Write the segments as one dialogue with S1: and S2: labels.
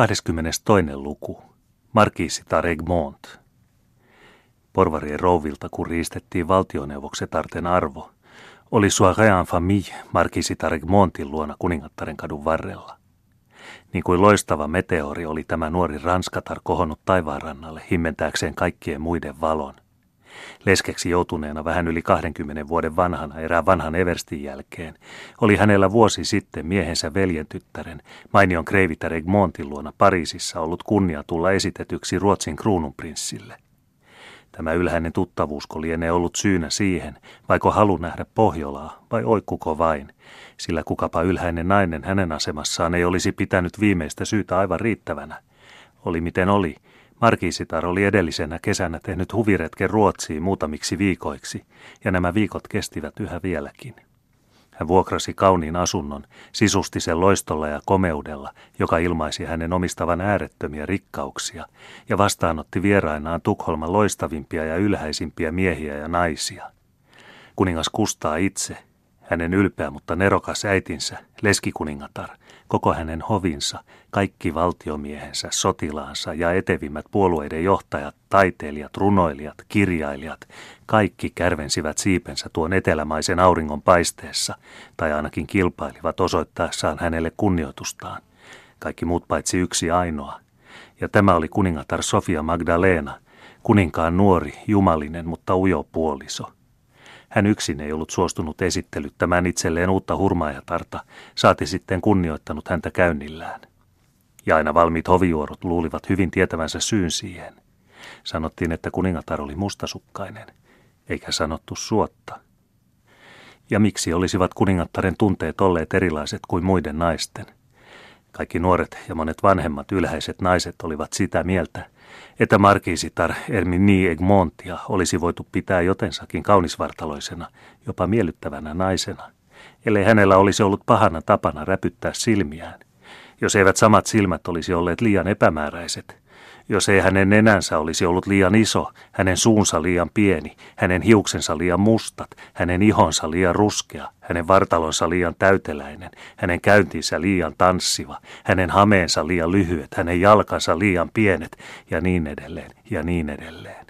S1: 22. luku. Markiisitar Egmont. Porvarien rouvilta, kun riistettiin valtioneuvoksetarten arvo, oli Soirean famille Markiisitar Egmontin luona kuningattaren kadun varrella. Niin kuin loistava meteori oli tämä nuori ranskatar kohonnut taivaanrannalle himmentääkseen kaikkien muiden valon – Leskeksi joutuneena vähän yli 20 vuoden vanhana erään vanhan Everstin jälkeen, oli hänellä vuosi sitten miehensä veljen tyttären, mainion kreivitar Egmontin luona Pariisissa ollut kunnia tulla esitetyksi Ruotsin kruununprinssille. Tämä ylhäinen tuttavuusko lienee ollut syynä siihen, vaiko halu nähdä Pohjolaa, vai oikkuko vain, sillä kukapa ylhäinen nainen hänen asemassaan ei olisi pitänyt viimeistä syytä aivan riittävänä. Oli miten oli, Markiisitar oli edellisenä kesänä tehnyt huviretken Ruotsiin muutamiksi viikoiksi, ja nämä viikot kestivät yhä vieläkin. Hän vuokrasi kauniin asunnon, sisusti sen loistolla ja komeudella, joka ilmaisi hänen omistavan äärettömiä rikkauksia, ja vastaanotti vierainaan Tukholman loistavimpia ja ylhäisimpiä miehiä ja naisia. Kuningas Kustaa itse, hänen ylpeä mutta nerokas äitinsä, leskikuningatar, koko hänen hovinsa, kaikki valtiomiehensä, sotilaansa ja etevimmät puolueiden johtajat, taiteilijat, runoilijat, kirjailijat, kaikki kärvensivät siipensä tuon etelämaisen auringon paisteessa, tai ainakin kilpailivat osoittaessaan hänelle kunnioitustaan. Kaikki muut paitsi yksi ainoa. Ja tämä oli kuningatar Sofia Magdalena, kuninkaan nuori, jumalinen, mutta ujo puoliso – hän yksin ei ollut suostunut esittelyttämään itselleen uutta hurmaajatarta, saati sitten kunnioittanut häntä käynnillään. Ja aina valmiit hovijuorot luulivat hyvin tietävänsä syyn siihen. Sanottiin, että kuningatar oli mustasukkainen, eikä sanottu suotta. Ja miksi olisivat kuningattaren tunteet olleet erilaiset kuin muiden naisten? Kaikki nuoret ja monet vanhemmat ylhäiset naiset olivat sitä mieltä, että markiisitar Ermini Egmontia olisi voitu pitää jotensakin kaunisvartaloisena, jopa miellyttävänä naisena, ellei hänellä olisi ollut pahana tapana räpyttää silmiään. Jos eivät samat silmät olisi olleet liian epämääräiset, jos ei hänen nenänsä olisi ollut liian iso, hänen suunsa liian pieni, hänen hiuksensa liian mustat, hänen ihonsa liian ruskea, hänen vartalonsa liian täyteläinen, hänen käyntinsä liian tanssiva, hänen hameensa liian lyhyet, hänen jalkansa liian pienet ja niin edelleen ja niin edelleen.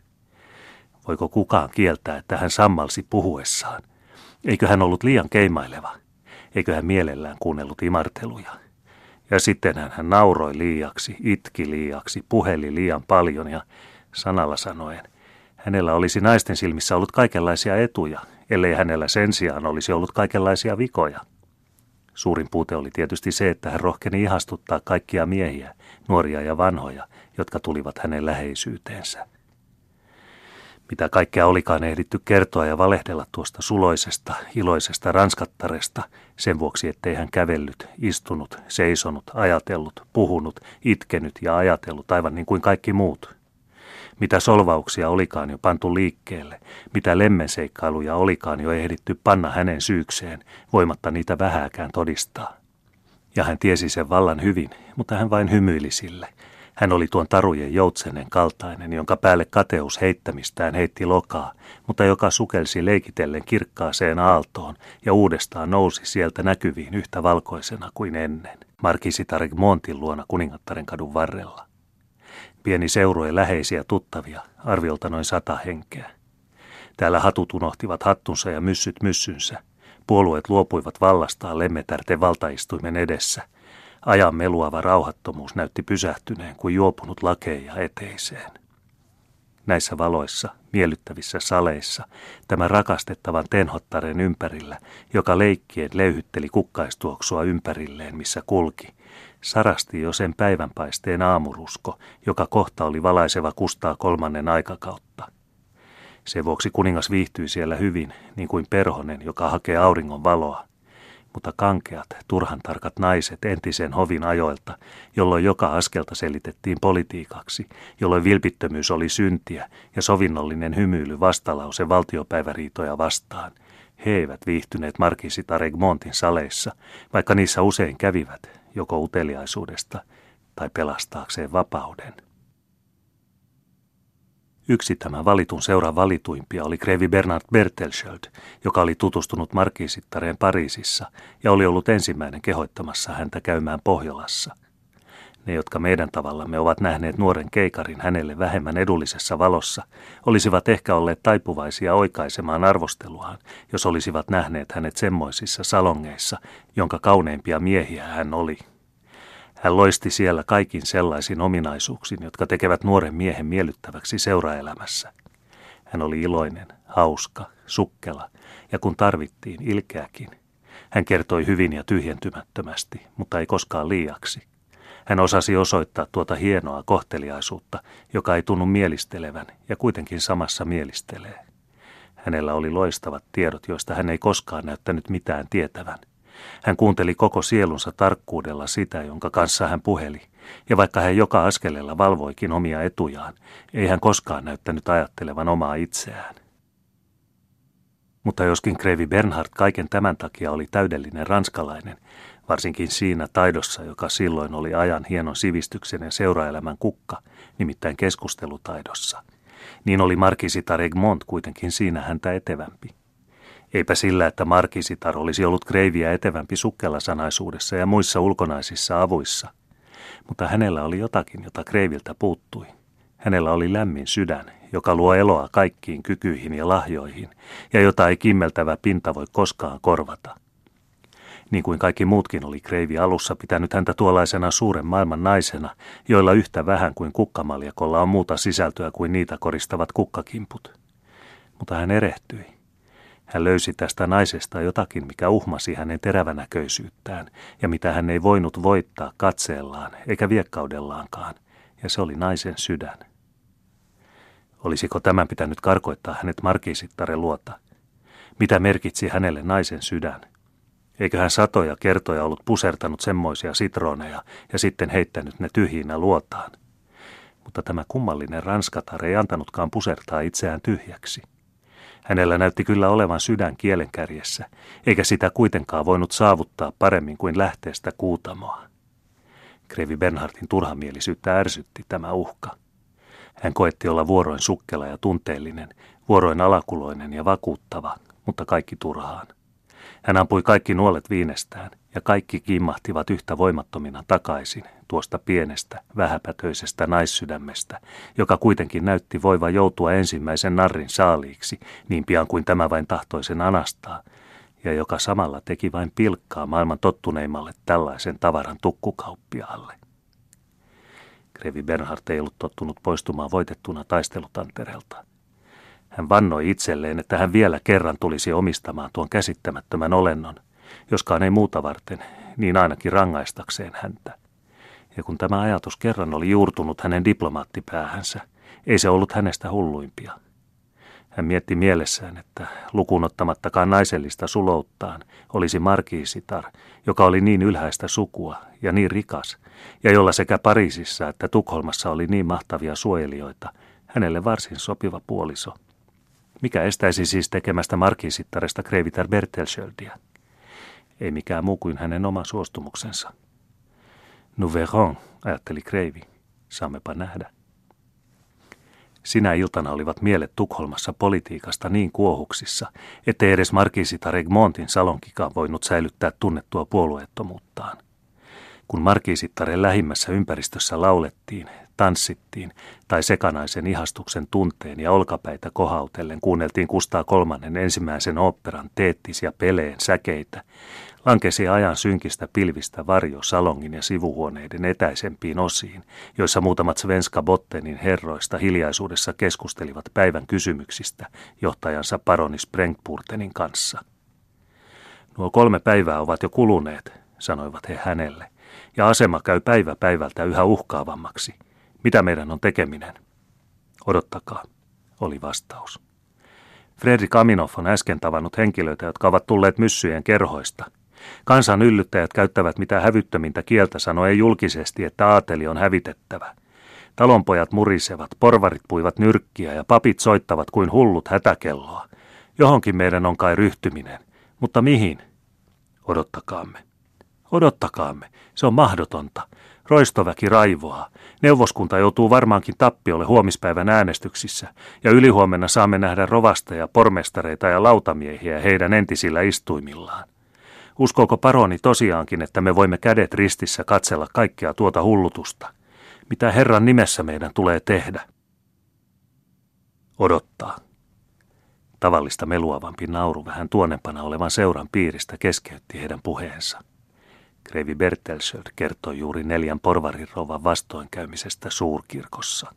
S1: Voiko kukaan kieltää, että hän sammalsi puhuessaan? Eikö hän ollut liian keimaileva? Eikö hän mielellään kuunnellut imarteluja? Ja sitten hän nauroi liiaksi, itki liiaksi, puheli liian paljon ja sanalla sanoen, hänellä olisi naisten silmissä ollut kaikenlaisia etuja, ellei hänellä sen sijaan olisi ollut kaikenlaisia vikoja. Suurin puute oli tietysti se, että hän rohkeni ihastuttaa kaikkia miehiä, nuoria ja vanhoja, jotka tulivat hänen läheisyyteensä. Mitä kaikkea olikaan ehditty kertoa ja valehdella tuosta suloisesta, iloisesta ranskattaresta, sen vuoksi ettei hän kävellyt, istunut, seisonut, ajatellut, puhunut, itkenyt ja ajatellut aivan niin kuin kaikki muut. Mitä solvauksia olikaan jo pantu liikkeelle, mitä lemmenseikkailuja olikaan jo ehditty panna hänen syykseen, voimatta niitä vähääkään todistaa. Ja hän tiesi sen vallan hyvin, mutta hän vain hymyili sille – hän oli tuon tarujen joutsenen kaltainen, jonka päälle kateus heittämistään heitti lokaa, mutta joka sukelsi leikitellen kirkkaaseen aaltoon ja uudestaan nousi sieltä näkyviin yhtä valkoisena kuin ennen. Markisitar Montin luona kuningattaren kadun varrella. Pieni seurue läheisiä tuttavia, arviolta noin sata henkeä. Täällä hatut unohtivat hattunsa ja myssyt myssynsä. Puolueet luopuivat vallastaan lemmetärten valtaistuimen edessä – Ajan meluava rauhattomuus näytti pysähtyneen kuin juopunut lakeja eteiseen. Näissä valoissa, miellyttävissä saleissa, tämän rakastettavan tenhottaren ympärillä, joka leikkien leyhytteli kukkaistuoksua ympärilleen, missä kulki, sarasti jo sen päivänpaisteen aamurusko, joka kohta oli valaiseva kustaa kolmannen aikakautta. Sen vuoksi kuningas viihtyi siellä hyvin, niin kuin perhonen, joka hakee auringon valoa, mutta kankeat, turhan tarkat naiset entisen hovin ajoilta, jolloin joka askelta selitettiin politiikaksi, jolloin vilpittömyys oli syntiä ja sovinnollinen hymyily vastalause valtiopäiväriitoja vastaan. He eivät viihtyneet Markisita Regmontin saleissa, vaikka niissä usein kävivät, joko uteliaisuudesta tai pelastaakseen vapauden. Yksi tämän valitun seuran valituimpia oli Krevi Bernard Bertelschild, joka oli tutustunut markiisittareen Pariisissa ja oli ollut ensimmäinen kehoittamassa häntä käymään Pohjolassa. Ne, jotka meidän tavallamme ovat nähneet nuoren keikarin hänelle vähemmän edullisessa valossa, olisivat ehkä olleet taipuvaisia oikaisemaan arvosteluaan, jos olisivat nähneet hänet semmoisissa salongeissa, jonka kauneimpia miehiä hän oli. Hän loisti siellä kaikin sellaisin ominaisuuksin, jotka tekevät nuoren miehen miellyttäväksi seuraelämässä. Hän oli iloinen, hauska, sukkela ja kun tarvittiin, ilkeäkin. Hän kertoi hyvin ja tyhjentymättömästi, mutta ei koskaan liiaksi. Hän osasi osoittaa tuota hienoa kohteliaisuutta, joka ei tunnu mielistelevän ja kuitenkin samassa mielistelee. Hänellä oli loistavat tiedot, joista hän ei koskaan näyttänyt mitään tietävän. Hän kuunteli koko sielunsa tarkkuudella sitä, jonka kanssa hän puheli, ja vaikka hän joka askeleella valvoikin omia etujaan, ei hän koskaan näyttänyt ajattelevan omaa itseään. Mutta joskin Kreivi Bernhard kaiken tämän takia oli täydellinen ranskalainen, varsinkin siinä taidossa, joka silloin oli ajan hienon sivistyksen ja seuraelämän kukka, nimittäin keskustelutaidossa, niin oli Markisitar Egmont kuitenkin siinä häntä etevämpi. Eipä sillä, että Markisitar olisi ollut Kreiviä etevämpi sukkelasanaisuudessa ja muissa ulkonaisissa avuissa, mutta hänellä oli jotakin, jota Kreiviltä puuttui. Hänellä oli lämmin sydän, joka luo eloa kaikkiin kykyihin ja lahjoihin, ja jota ei kimmeltävä pinta voi koskaan korvata. Niin kuin kaikki muutkin oli Kreivi alussa pitänyt häntä tuollaisena suuren maailman naisena, joilla yhtä vähän kuin kukkamaljakolla on muuta sisältöä kuin niitä koristavat kukkakimput. Mutta hän erehtyi. Hän löysi tästä naisesta jotakin, mikä uhmasi hänen terävänäköisyyttään ja mitä hän ei voinut voittaa katseellaan eikä viekkaudellaankaan, ja se oli naisen sydän. Olisiko tämän pitänyt karkoittaa hänet markiisittaren luota? Mitä merkitsi hänelle naisen sydän? Eikö hän satoja kertoja ollut pusertanut semmoisia sitroneja ja sitten heittänyt ne tyhjinä luotaan? Mutta tämä kummallinen ranskatar ei antanutkaan pusertaa itseään tyhjäksi. Hänellä näytti kyllä olevan sydän kielenkärjessä, eikä sitä kuitenkaan voinut saavuttaa paremmin kuin lähteestä kuutamoa. Krevi Bernhardin turhamielisyyttä ärsytti tämä uhka. Hän koetti olla vuoroin sukkela ja tunteellinen, vuoroin alakuloinen ja vakuuttava, mutta kaikki turhaan. Hän ampui kaikki nuolet viinestään, ja kaikki kimmahtivat yhtä voimattomina takaisin tuosta pienestä, vähäpätöisestä naissydämestä, joka kuitenkin näytti voiva joutua ensimmäisen narrin saaliiksi niin pian kuin tämä vain tahtoi sen anastaa, ja joka samalla teki vain pilkkaa maailman tottuneimmalle tällaisen tavaran tukkukauppiaalle. Krevi Bernhard ei ollut tottunut poistumaan voitettuna taistelutantereelta. Hän vannoi itselleen, että hän vielä kerran tulisi omistamaan tuon käsittämättömän olennon, joskaan ei muuta varten, niin ainakin rangaistakseen häntä. Ja kun tämä ajatus kerran oli juurtunut hänen diplomaattipäähänsä, ei se ollut hänestä hulluimpia – hän mietti mielessään, että lukunottamattakaan naisellista sulouttaan olisi markiisitar, joka oli niin ylhäistä sukua ja niin rikas, ja jolla sekä Pariisissa että Tukholmassa oli niin mahtavia suojelijoita, hänelle varsin sopiva puoliso. Mikä estäisi siis tekemästä markiisittaresta Kreivitar Bertelschöldiä? Ei mikään muu kuin hänen oma suostumuksensa. Nous verrons, ajatteli Kreivi. Saammepa nähdä. Sinä iltana olivat mielet Tukholmassa politiikasta niin kuohuksissa, ettei edes Markiisita Regmontin salonkikaan voinut säilyttää tunnettua puolueettomuuttaan. Kun Markiisittaren lähimmässä ympäristössä laulettiin, tanssittiin tai sekanaisen ihastuksen tunteen ja olkapäitä kohautellen kuunneltiin Kustaa kolmannen ensimmäisen oopperan teettis ja peleen säkeitä, lankesi ajan synkistä pilvistä varjo salongin ja sivuhuoneiden etäisempiin osiin, joissa muutamat Svenska Bottenin herroista hiljaisuudessa keskustelivat päivän kysymyksistä johtajansa paroni Sprengpurtenin kanssa. Nuo kolme päivää ovat jo kuluneet, sanoivat he hänelle, ja asema käy päivä päivältä yhä uhkaavammaksi. Mitä meidän on tekeminen? Odottakaa, oli vastaus. Fredrik Aminov on äsken tavannut henkilöitä, jotka ovat tulleet myssyjen kerhoista – Kansan yllyttäjät käyttävät mitä hävyttömintä kieltä sanoen julkisesti, että aateli on hävitettävä. Talonpojat murisevat, porvarit puivat nyrkkiä ja papit soittavat kuin hullut hätäkelloa. Johonkin meidän on kai ryhtyminen. Mutta mihin? Odottakaamme. Odottakaamme. Se on mahdotonta. Roistoväki raivoaa. Neuvoskunta joutuu varmaankin tappiolle huomispäivän äänestyksissä, ja ylihuomenna saamme nähdä rovasteja, pormestareita ja lautamiehiä heidän entisillä istuimillaan. Uskooko paroni tosiaankin, että me voimme kädet ristissä katsella kaikkea tuota hullutusta? Mitä Herran nimessä meidän tulee tehdä? Odottaa. Tavallista meluavampi nauru vähän tuonempana olevan seuran piiristä keskeytti heidän puheensa. Kreivi Bertelsöld kertoi juuri neljän porvarin rouvan vastoinkäymisestä suurkirkossa.